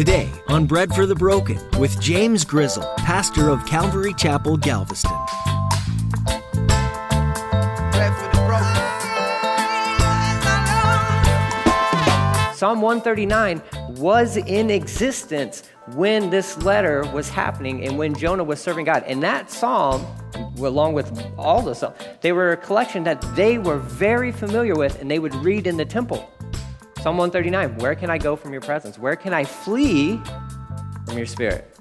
Today on Bread for the Broken with James Grizzle, pastor of Calvary Chapel, Galveston. Psalm 139 was in existence when this letter was happening and when Jonah was serving God. And that psalm, along with all the psalms, they were a collection that they were very familiar with and they would read in the temple. Psalm 139 Where can I go from your presence? Where can I flee from your spirit?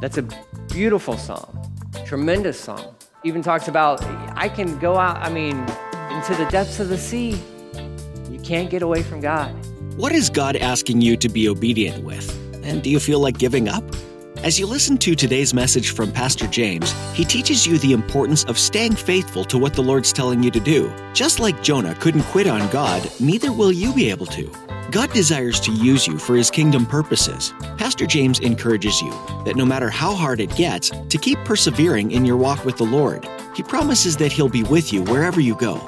That's a beautiful psalm, tremendous psalm. Even talks about, I can go out, I mean, into the depths of the sea. You can't get away from God. What is God asking you to be obedient with? And do you feel like giving up? As you listen to today's message from Pastor James, he teaches you the importance of staying faithful to what the Lord's telling you to do. Just like Jonah couldn't quit on God, neither will you be able to. God desires to use you for his kingdom purposes. Pastor James encourages you that no matter how hard it gets, to keep persevering in your walk with the Lord. He promises that he'll be with you wherever you go.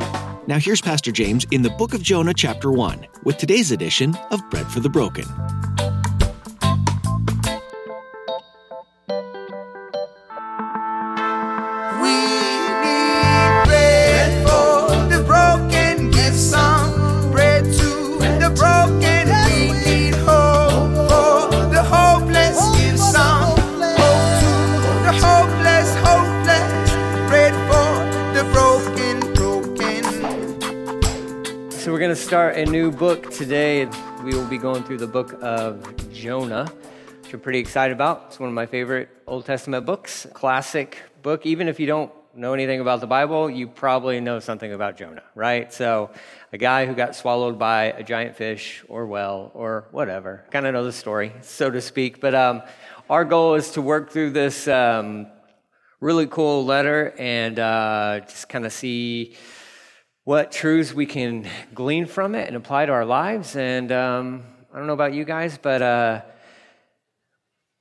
Now here's Pastor James in the book of Jonah, chapter 1, with today's edition of Bread for the Broken. Going to start a new book today. We will be going through the book of Jonah, which I'm pretty excited about. It's one of my favorite Old Testament books, classic book. Even if you don't know anything about the Bible, you probably know something about Jonah, right? So, a guy who got swallowed by a giant fish or well or whatever. Kind of know the story, so to speak. But um, our goal is to work through this um, really cool letter and uh, just kind of see what truths we can glean from it and apply to our lives. And um, I don't know about you guys, but uh,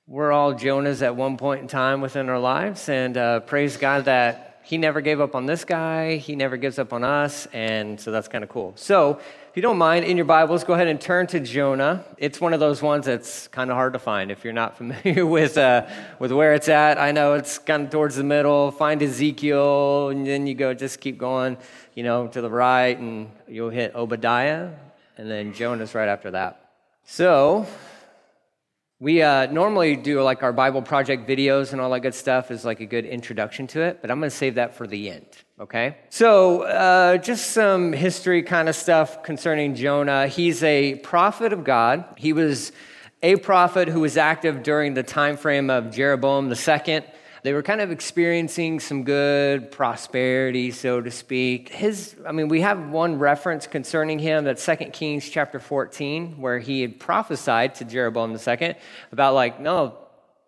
we're all Jonahs at one point in time within our lives. And uh, praise God that He never gave up on this guy, He never gives up on us. And so that's kind of cool. So, if you don't mind, in your Bibles, go ahead and turn to Jonah. It's one of those ones that's kind of hard to find if you're not familiar with, uh, with where it's at. I know it's kind of towards the middle. Find Ezekiel, and then you go, just keep going you know, to the right, and you'll hit Obadiah, and then Jonah's right after that. So, we uh, normally do like our Bible project videos and all that good stuff is like a good introduction to it, but I'm going to save that for the end, okay? So, uh, just some history kind of stuff concerning Jonah. He's a prophet of God. He was a prophet who was active during the time frame of Jeroboam II they were kind of experiencing some good prosperity, so to speak. His, I mean, we have one reference concerning him that's 2 Kings chapter 14, where he had prophesied to Jeroboam II about, like, no,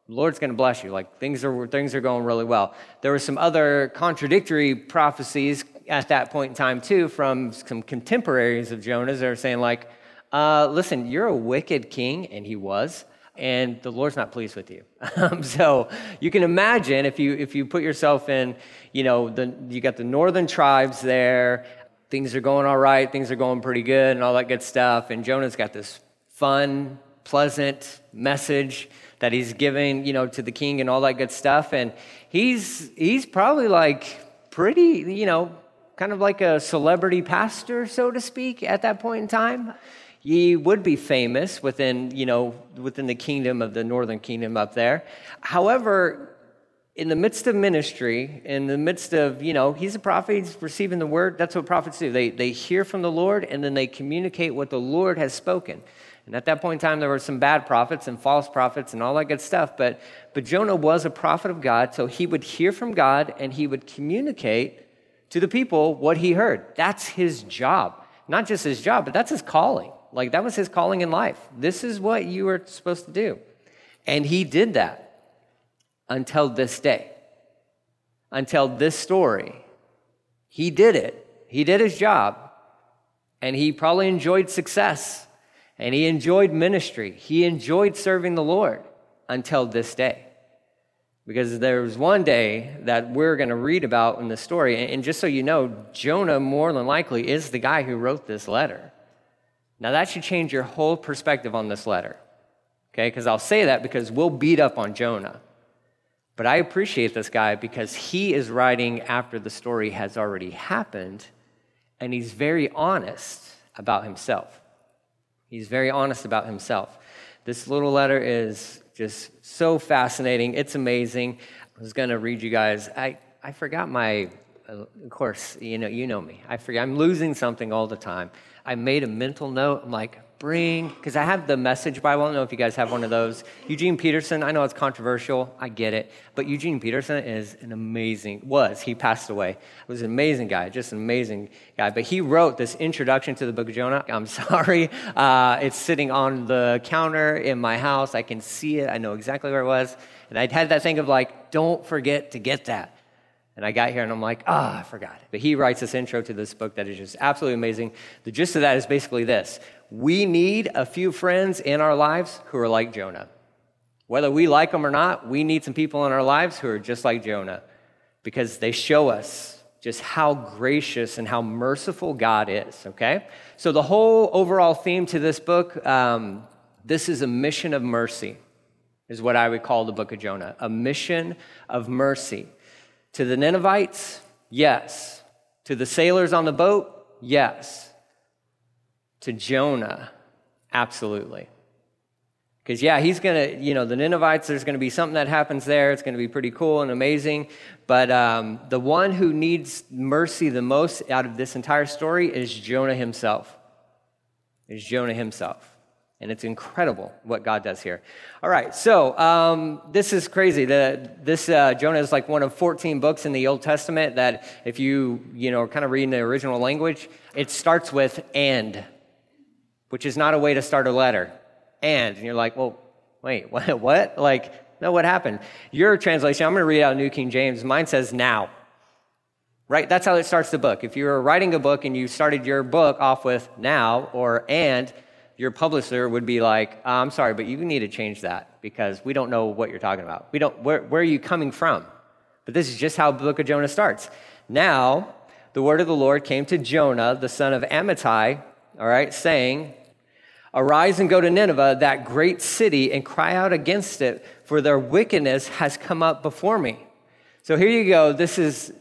Lord's going to bless you. Like things are things are going really well. There were some other contradictory prophecies at that point in time too from some contemporaries of Jonah's that are saying like, uh, "Listen, you're a wicked king," and he was and the Lord's not pleased with you. Um, so you can imagine if you if you put yourself in, you know, the, you got the northern tribes there. Things are going all right. Things are going pretty good, and all that good stuff. And Jonah's got this fun, pleasant message that he's giving, you know, to the king and all that good stuff. And he's he's probably like pretty, you know, kind of like a celebrity pastor, so to speak, at that point in time ye would be famous within, you know, within the kingdom of the northern kingdom up there. However, in the midst of ministry, in the midst of, you know, he's a prophet, he's receiving the word. That's what prophets do. They, they hear from the Lord and then they communicate what the Lord has spoken. And at that point in time, there were some bad prophets and false prophets and all that good stuff. But, but Jonah was a prophet of God, so he would hear from God and he would communicate to the people what he heard. That's his job. Not just his job, but that's his calling. Like that was his calling in life. This is what you were supposed to do. And he did that until this day, until this story. He did it. He did his job. And he probably enjoyed success. And he enjoyed ministry. He enjoyed serving the Lord until this day. Because there was one day that we're going to read about in the story. And just so you know, Jonah, more than likely, is the guy who wrote this letter. Now, that should change your whole perspective on this letter. Okay, because I'll say that because we'll beat up on Jonah. But I appreciate this guy because he is writing after the story has already happened, and he's very honest about himself. He's very honest about himself. This little letter is just so fascinating. It's amazing. I was going to read you guys. I, I forgot my, uh, of course, you know, you know me. I forget. I'm losing something all the time. I made a mental note. I'm like, bring, because I have the Message Bible. I don't know if you guys have one of those. Eugene Peterson, I know it's controversial. I get it. But Eugene Peterson is an amazing, was, he passed away. Was an amazing guy, just an amazing guy. But he wrote this introduction to the book of Jonah. I'm sorry. Uh, it's sitting on the counter in my house. I can see it. I know exactly where it was. And I had that thing of like, don't forget to get that. And I got here and I'm like, ah, oh, I forgot. But he writes this intro to this book that is just absolutely amazing. The gist of that is basically this we need a few friends in our lives who are like Jonah. Whether we like them or not, we need some people in our lives who are just like Jonah because they show us just how gracious and how merciful God is, okay? So, the whole overall theme to this book um, this is a mission of mercy, is what I would call the book of Jonah. A mission of mercy. To the Ninevites, yes. To the sailors on the boat, yes. To Jonah, absolutely. Because, yeah, he's going to, you know, the Ninevites, there's going to be something that happens there. It's going to be pretty cool and amazing. But um, the one who needs mercy the most out of this entire story is Jonah himself. Is Jonah himself. And it's incredible what God does here. All right, so um, this is crazy. The, this uh, Jonah is like one of 14 books in the Old Testament that, if you you know, kind of reading the original language, it starts with "and," which is not a way to start a letter. And, and you're like, well, wait, what? what? Like, no, what happened? Your translation, I'm going to read out New King James. Mine says "now." Right? That's how it starts the book. If you were writing a book and you started your book off with "now" or "and," your publisher would be like, uh, I'm sorry, but you need to change that because we don't know what you're talking about. We don't, where, where are you coming from? But this is just how the book of Jonah starts. Now, the word of the Lord came to Jonah, the son of Amittai, all right, saying, Arise and go to Nineveh, that great city, and cry out against it, for their wickedness has come up before me. So here you go. This is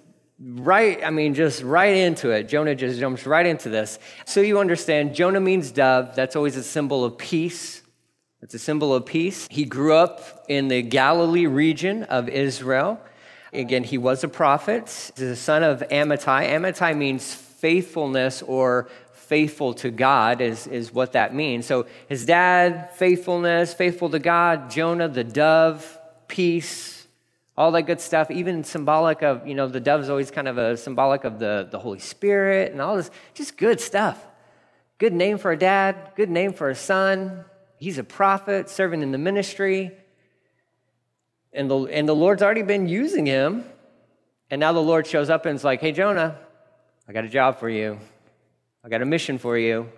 right, I mean, just right into it. Jonah just jumps right into this. So you understand, Jonah means dove. That's always a symbol of peace. It's a symbol of peace. He grew up in the Galilee region of Israel. Again, he was a prophet. He's the son of Amittai. Amittai means faithfulness or faithful to God, is, is what that means. So his dad, faithfulness, faithful to God. Jonah, the dove, peace, all that good stuff, even symbolic of, you know, the dove's always kind of a symbolic of the, the Holy Spirit and all this, just good stuff. Good name for a dad, good name for a son. He's a prophet serving in the ministry. And the, and the Lord's already been using him. And now the Lord shows up and is like, hey, Jonah, I got a job for you. I got a mission for you.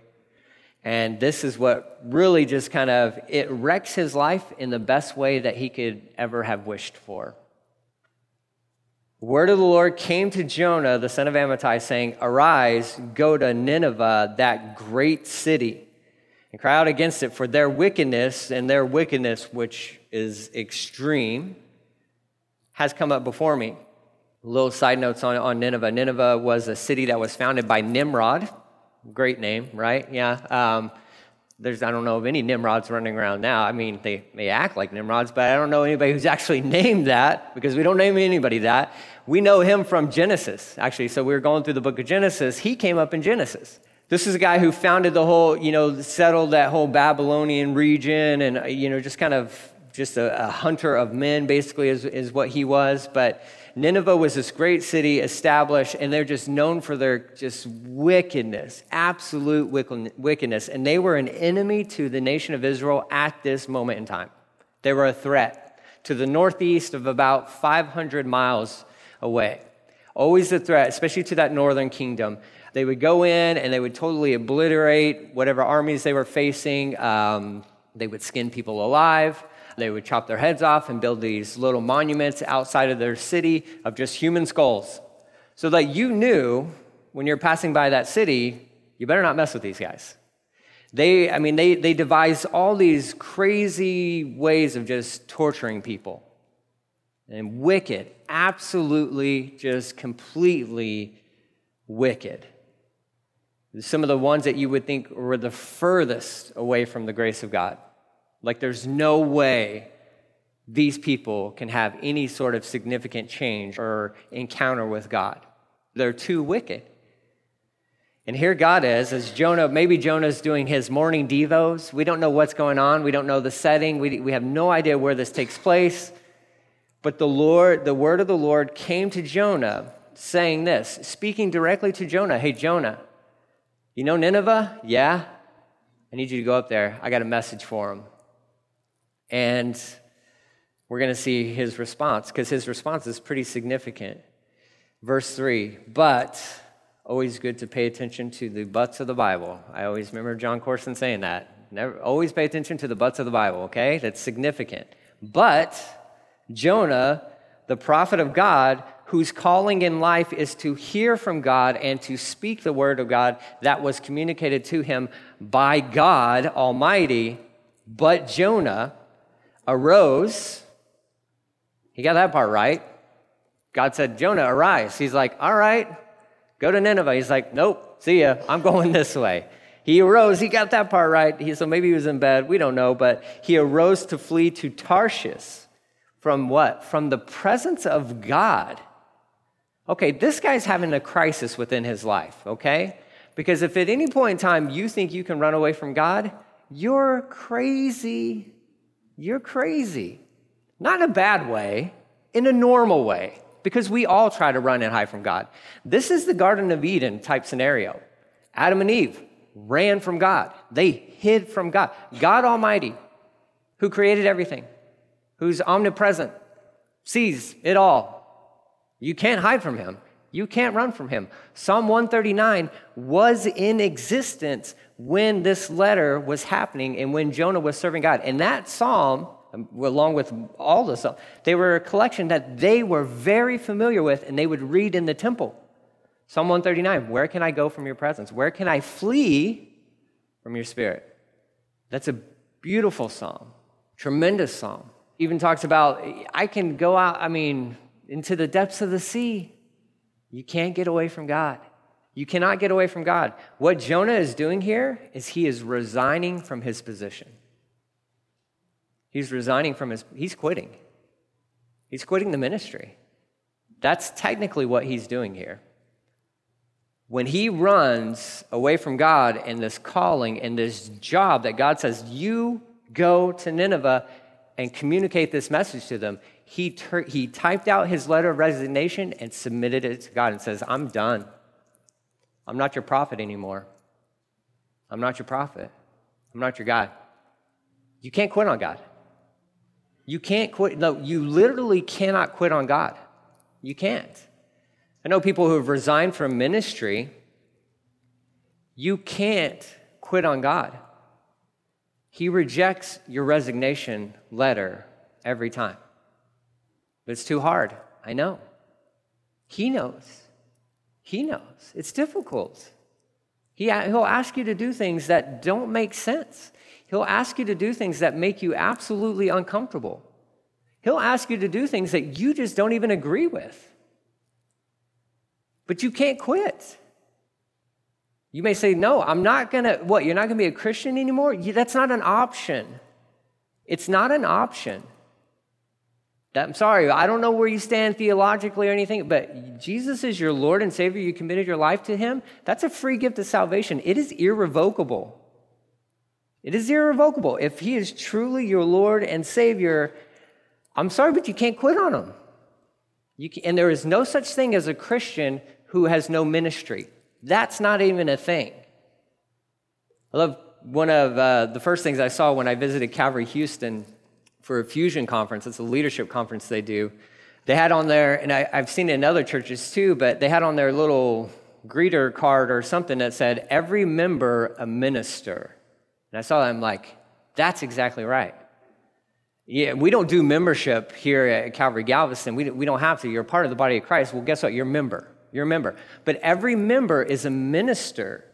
And this is what really just kind of it wrecks his life in the best way that he could ever have wished for word of the Lord came to Jonah, the son of Amittai, saying, Arise, go to Nineveh, that great city, and cry out against it, for their wickedness, and their wickedness, which is extreme, has come up before me. Little side notes on, on Nineveh. Nineveh was a city that was founded by Nimrod. Great name, right? Yeah. Um, there's I don't know of any Nimrods running around now. I mean, they may act like Nimrods, but I don't know anybody who's actually named that because we don't name anybody that. We know him from Genesis, actually. So we were going through the book of Genesis. He came up in Genesis. This is a guy who founded the whole, you know, settled that whole Babylonian region and, uh, you know, just kind of just a, a hunter of men, basically, is, is what he was. But Nineveh was this great city established, and they're just known for their just wickedness, absolute wickedness. And they were an enemy to the nation of Israel at this moment in time. They were a threat to the northeast of about 500 miles away. Always a threat, especially to that northern kingdom. They would go in and they would totally obliterate whatever armies they were facing. Um, they would skin people alive. They would chop their heads off and build these little monuments outside of their city of just human skulls. So that you knew when you're passing by that city, you better not mess with these guys. They, I mean, they, they devise all these crazy ways of just torturing people. And wicked, absolutely, just completely wicked. Some of the ones that you would think were the furthest away from the grace of God. Like there's no way these people can have any sort of significant change or encounter with God. They're too wicked. And here God is, as Jonah, maybe Jonah's doing his morning devos. We don't know what's going on. We don't know the setting. We, we have no idea where this takes place. But the Lord, the word of the Lord came to Jonah saying this, speaking directly to Jonah. Hey, Jonah, you know Nineveh? Yeah? I need you to go up there. I got a message for him. And we're going to see his response because his response is pretty significant. Verse 3 But, always good to pay attention to the buts of the Bible. I always remember Jon Courson saying that. Never, always pay attention to the buts of the Bible, okay? That's significant. But Jonah, the prophet of God, whose calling in life is to hear from God and to speak the word of God that was communicated to him by God Almighty, but Jonah arose. He got that part right. God said, Jonah, arise. He's like, all right, go to Nineveh. He's like, nope, see ya. I'm going this way. He arose. He got that part right. He, so maybe he was in bed. We don't know. But he arose to flee to Tarshish from what? From the presence of God. Okay, this guy's having a crisis within his life, okay? Because if at any point in time you think you can run away from God, you're crazy. You're crazy. Not in a bad way, in a normal way, because we all try to run and hide from God. This is the Garden of Eden type scenario. Adam and Eve ran from God, they hid from God. God Almighty, who created everything, who's omnipresent, sees it all. You can't hide from him. You can't run from him. Psalm 139 was in existence when this letter was happening and when Jonah was serving God. And that psalm, along with all the psalms, they were a collection that they were very familiar with and they would read in the temple. Psalm 139 Where can I go from your presence? Where can I flee from your spirit? That's a beautiful psalm, tremendous psalm. Even talks about, I can go out, I mean, into the depths of the sea. You can't get away from God. You cannot get away from God. What Jonah is doing here is he is resigning from his position. He's resigning from his, he's quitting. He's quitting the ministry. That's technically what he's doing here. When he runs away from God and this calling and this job that God says, you go to Nineveh and communicate this message to them, he, ter- he typed out his letter of resignation and submitted it to God and says, I'm done. I'm not your prophet anymore. I'm not your prophet. I'm not your God. You can't quit on God. You can't quit. No, you literally cannot quit on God. You can't. I know people who have resigned from ministry. You can't quit on God. He rejects your resignation letter every time. But it's too hard. I know. He knows. He knows. It's difficult. He, he'll ask you to do things that don't make sense. He'll ask you to do things that make you absolutely uncomfortable. He'll ask you to do things that you just don't even agree with. But you can't quit. You may say, No, I'm not going to, what, you're not going to be a Christian anymore? That's not an option. It's not an option. I'm sorry, I don't know where you stand theologically or anything, but Jesus is your Lord and Savior. You committed your life to Him. That's a free gift of salvation. It is irrevocable. It is irrevocable. If He is truly your Lord and Savior, I'm sorry, but you can't quit on Him. Can, and there is no such thing as a Christian who has no ministry. That's not even a thing. I love one of uh, the first things I saw when I visited Calvary Houston for a fusion conference. It's a leadership conference they do. They had on there, and I, have seen it in other churches too, but they had on their little greeter card or something that said, every member a minister. And I saw that, I'm like, that's exactly right. Yeah, we don't do membership here at Calvary Galveston. We, we don't have to. You're part of the body of Christ. Well, guess what? You're a member. You're a member. But every member is a minister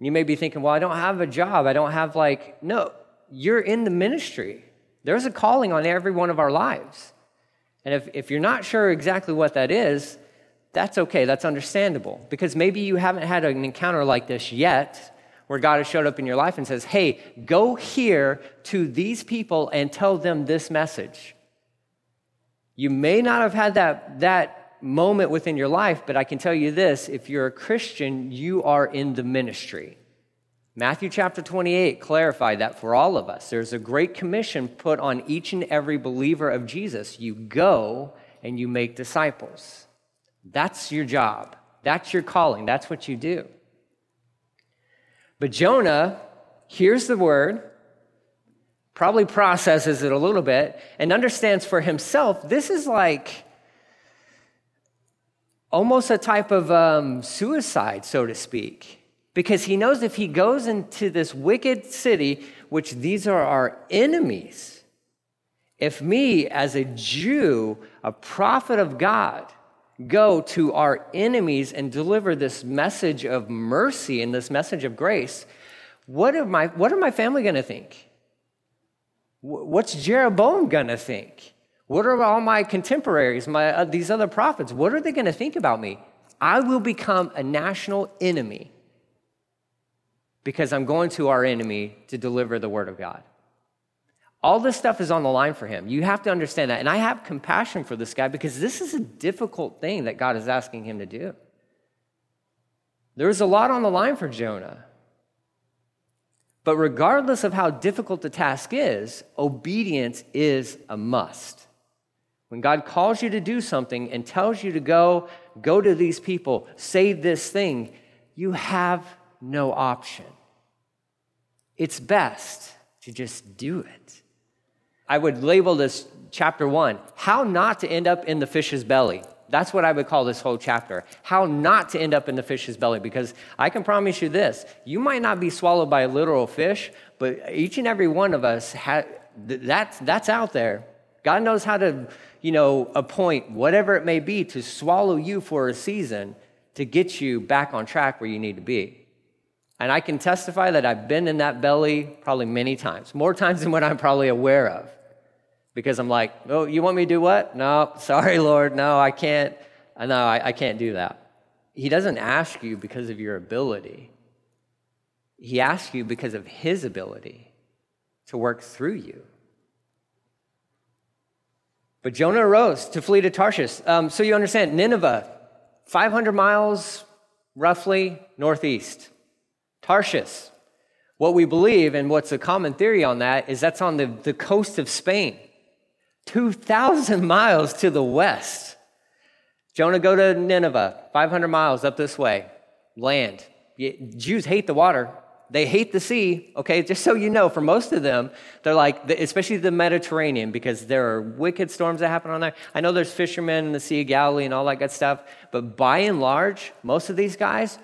You may be thinking, well, I don't have a job. I don't have, like, no, you're in the ministry. There's a calling on every one of our lives. And if, if you're not sure exactly what that is, that's okay. That's understandable. Because maybe you haven't had an encounter like this yet, where God has showed up in your life and says, hey, go here to these people and tell them this message. You may not have had that, that moment within your life, but I can tell you this if you're a Christian, you are in the ministry. Matthew chapter 28 clarified that for all of us. There's a great commission put on each and every believer of Jesus. You go and you make disciples. That's your job. That's your calling. That's what you do. But Jonah hears the word, probably processes it a little bit, and understands for himself this is like almost a type of um, suicide, so to speak because he knows if he goes into this wicked city, which these are our enemies, if me as a Jew, a prophet of God, go to our enemies and deliver this message of mercy and this message of grace, what are my, what are my family going to think? What's Jeroboam going to think? What are all my contemporaries, my, uh, these other prophets, what are they going to think about me? I will become a national enemy because I'm going to our enemy to deliver the word of God. All this stuff is on the line for him. You have to understand that. And I have compassion for this guy because this is a difficult thing that God is asking him to do. There's a lot on the line for Jonah. But regardless of how difficult the task is, obedience is a must. When God calls you to do something and tells you to go, go to these people, say this thing, you have no option. It's best to just do it. I would label this chapter one How Not to End Up in the Fish's Belly. That's what I would call this whole chapter. How not to end up in the fish's belly. Because I can promise you this you might not be swallowed by a literal fish, but each and every one of us, ha- that's, that's out there. God knows how to, you know, appoint whatever it may be to swallow you for a season to get you back on track where you need to be. And I can testify that I've been in that belly probably many times, more times than what I'm probably aware of. Because I'm like, oh, you want me to do what? No, sorry, Lord. No, I can't. Uh, no, I, I can't do that. He doesn't ask you because of your ability, He asks you because of His ability to work through you. But Jonah arose to flee to Tarshish. Um, so you understand, Nineveh, 500 miles roughly northeast. Tarshish. What we believe, and what's a common theory on that, is that's on the, the coast of Spain, 2,000 miles to the west. Jonah, go to Nineveh, 500 miles up this way, land. Jews hate the water. They hate the sea, okay? Just so you know, for most of them, they're like, especially the Mediterranean, because there are wicked storms that happen on there. I know there's fishermen in the Sea of Galilee and all that good stuff, but by and large, most of these guys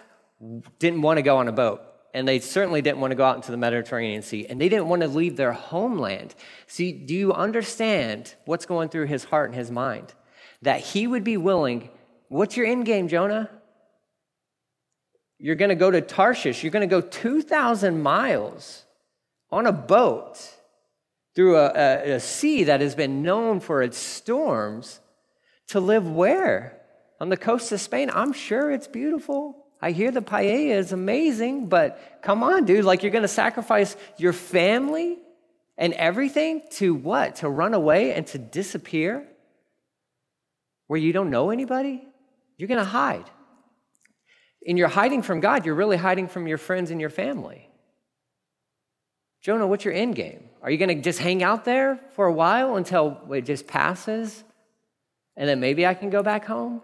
didn't want to go on a boat. And they certainly didn't want to go out into the Mediterranean Sea. And they didn't want to leave their homeland. See, do you understand what's going through his heart and his mind? That he would be willing. What's your end game, Jonah? You're going to go to Tarshish. You're going to go 2,000 miles on a boat through a, a, a, sea that has been known for its storms to live where? On the coast of Spain. I'm sure it's beautiful. I hear the paella is amazing, but come on, dude. Like, you're going to sacrifice your family and everything to what? To run away and to disappear? Where you don't know anybody? You're going to hide. And you're hiding from God, you're really hiding from your friends and your family. Jonah, what's your end game? Are you going to just hang out there for a while until it just passes? And then maybe I can go back home?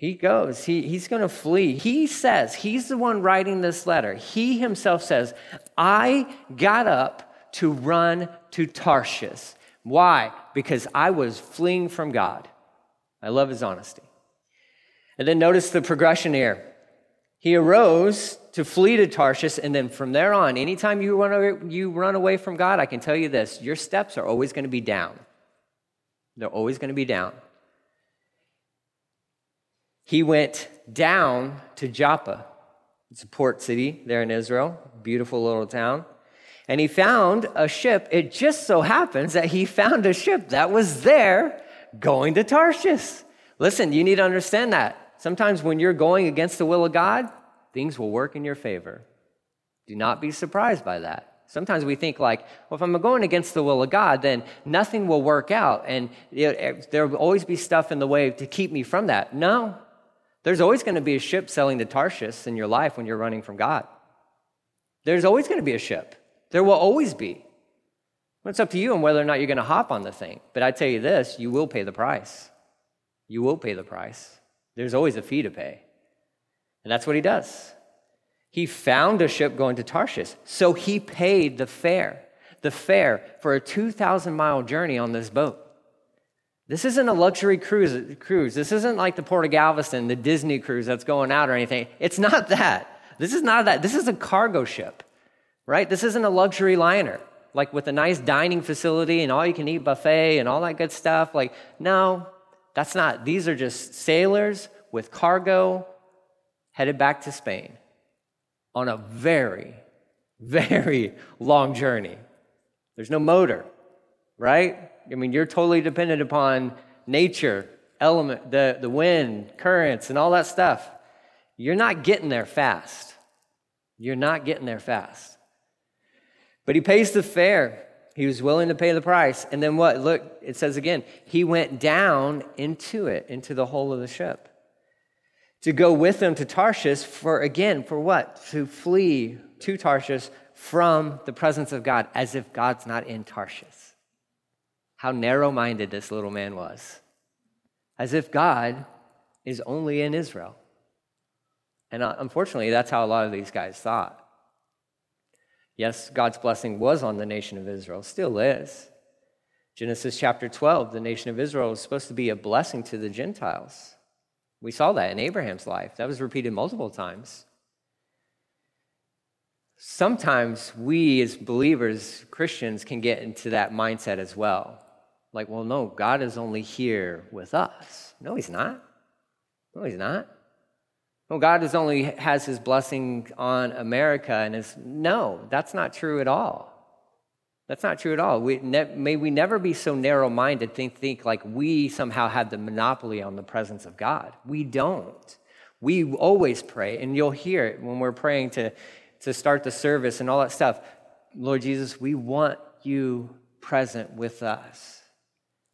He goes, he, he's going to flee. He says, he's the one writing this letter. He himself says, I got up to run to Tarshish. Why? Because I was fleeing from God. I love his honesty. And then notice the progression here. He arose to flee to Tarshish, and then from there on, anytime you run, away, you run away from God, I can tell you this your steps are always going to be down. They're always going to be down he went down to Joppa. It's a port city there in Israel, beautiful little town. And he found a ship. It just so happens that he found a ship that was there going to Tarshish. Listen, you need to understand that. Sometimes when you're going against the will of God, things will work in your favor. Do not be surprised by that. Sometimes we think like, well, if I'm going against the will of God, then nothing will work out, and there will always be stuff in the way to keep me from that. No, there's always going to be a ship sailing to Tarshish in your life when you're running from God. There's always going to be a ship. There will always be. It's up to you on whether or not you're going to hop on the thing. But I tell you this, you will pay the price. You will pay the price. There's always a fee to pay. And that's what he does. He found a ship going to Tarshish, so he paid the fare, the fare for a 2,000 mile journey on this boat. This isn't a luxury cruise, cruise. This isn't like the Port of Galveston, the Disney cruise that's going out or anything. It's not that. This is not that. This is a cargo ship, right? This isn't a luxury liner, like with a nice dining facility and all you can eat buffet and all that good stuff. Like, no, that's not. These are just sailors with cargo headed back to Spain on a very, very long journey. There's no motor, right? I mean, you're totally dependent upon nature, element, the, the wind, currents, and all that stuff. You're not getting there fast. You're not getting there fast. But he pays the fare. He was willing to pay the price. And then what? Look, it says again, he went down into it, into the hole of the ship to go with them to Tarshish for, again, for what? To flee to Tarshish from the presence of God, as if God's not in Tarshish. How narrow minded this little man was. As if God is only in Israel. And uh, unfortunately, that's how a lot of these guys thought. Yes, God's blessing was on the nation of Israel, still is. Genesis chapter 12, the nation of Israel was supposed to be a blessing to the Gentiles. We saw that in Abraham's life. That was repeated multiple times. Sometimes we, as believers, Christians, can get into that mindset as well. Like, well, no, God is only here with us. No, He's not. No, He's not. No, God is only has His blessing on America, and is no, that's not true at all. That's not true at all. We ne- may we never be so narrow minded, think, think like we somehow have the monopoly on the presence of God. We don't. We always pray, and you'll hear it when we're praying to, to start the service and all that stuff. Lord Jesus, we want you present with us.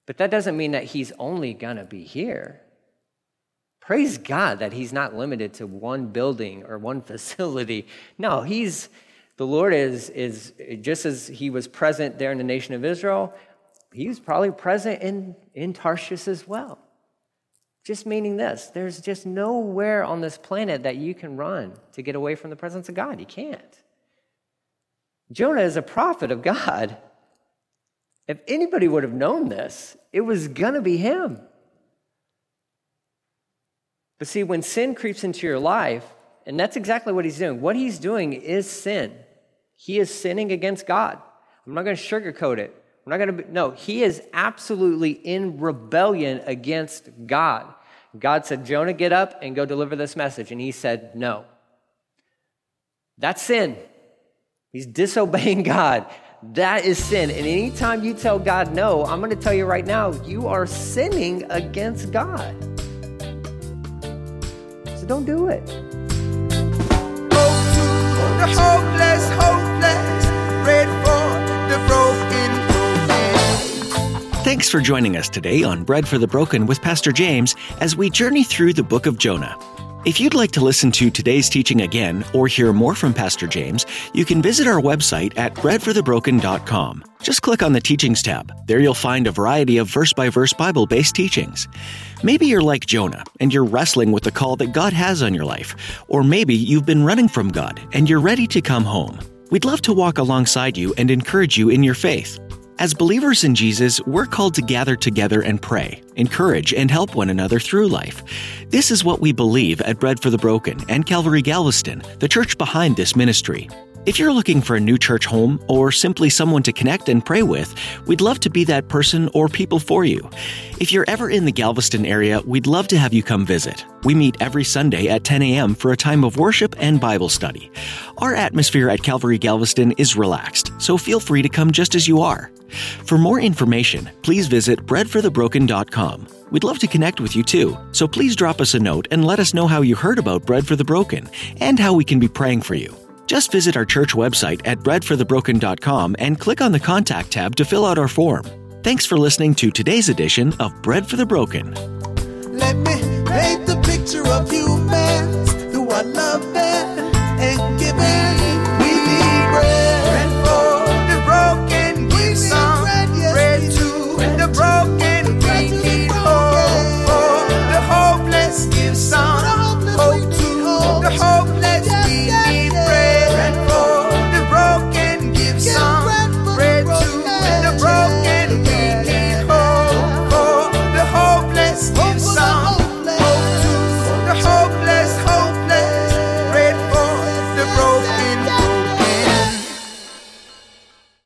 But that doesn't mean that He's only going to be here. Praise God that He's not limited to one building or one facility. No, He's the Lord is, is just as he was present there in the nation of Israel, he's probably present in, in Tarshish as well. Just meaning this there's just nowhere on this planet that you can run to get away from the presence of God. You can't. Jonah is a prophet of God. If anybody would have known this, it was going to be him. But see, when sin creeps into your life, and that's exactly what he's doing, what he's doing is sin. He is sinning against God. I'm not going to sugarcoat it. We're not going to, no, he is absolutely in rebellion against God. God said, Jonah, get up and go deliver this message. And he said, no. That's sin. He's disobeying God. That is sin. And anytime you tell God no, I'm going to tell you right now, you are sinning against God. So don't do it. Thanks for joining us today on Bread for the Broken with Pastor James as we journey through the book of Jonah. If you'd like to listen to today's teaching again or hear more from Pastor James, you can visit our website at breadforthebroken.com. Just click on the Teachings tab. There you'll find a variety of verse by verse Bible based teachings. Maybe you're like Jonah and you're wrestling with the call that God has on your life, or maybe you've been running from God and you're ready to come home. We'd love to walk alongside you and encourage you in your faith. As believers in Jesus, we're called to gather together and pray, encourage, and help one another through life. This is what we believe at Bread for the Broken and Calvary Galveston, the church behind this ministry. If you're looking for a new church home or simply someone to connect and pray with, we'd love to be that person or people for you. If you're ever in the Galveston area, we'd love to have you come visit. We meet every Sunday at 10 a.m. for a time of worship and Bible study. Our atmosphere at Calvary Galveston is relaxed, so feel free to come just as you are. For more information, please visit breadforthebroken.com. We'd love to connect with you too, so please drop us a note and let us know how you heard about Bread for the Broken and how we can be praying for you. Just visit our church website at breadforthebroken.com and click on the Contact tab to fill out our form. Thanks for listening to today's edition of Bread for the Broken.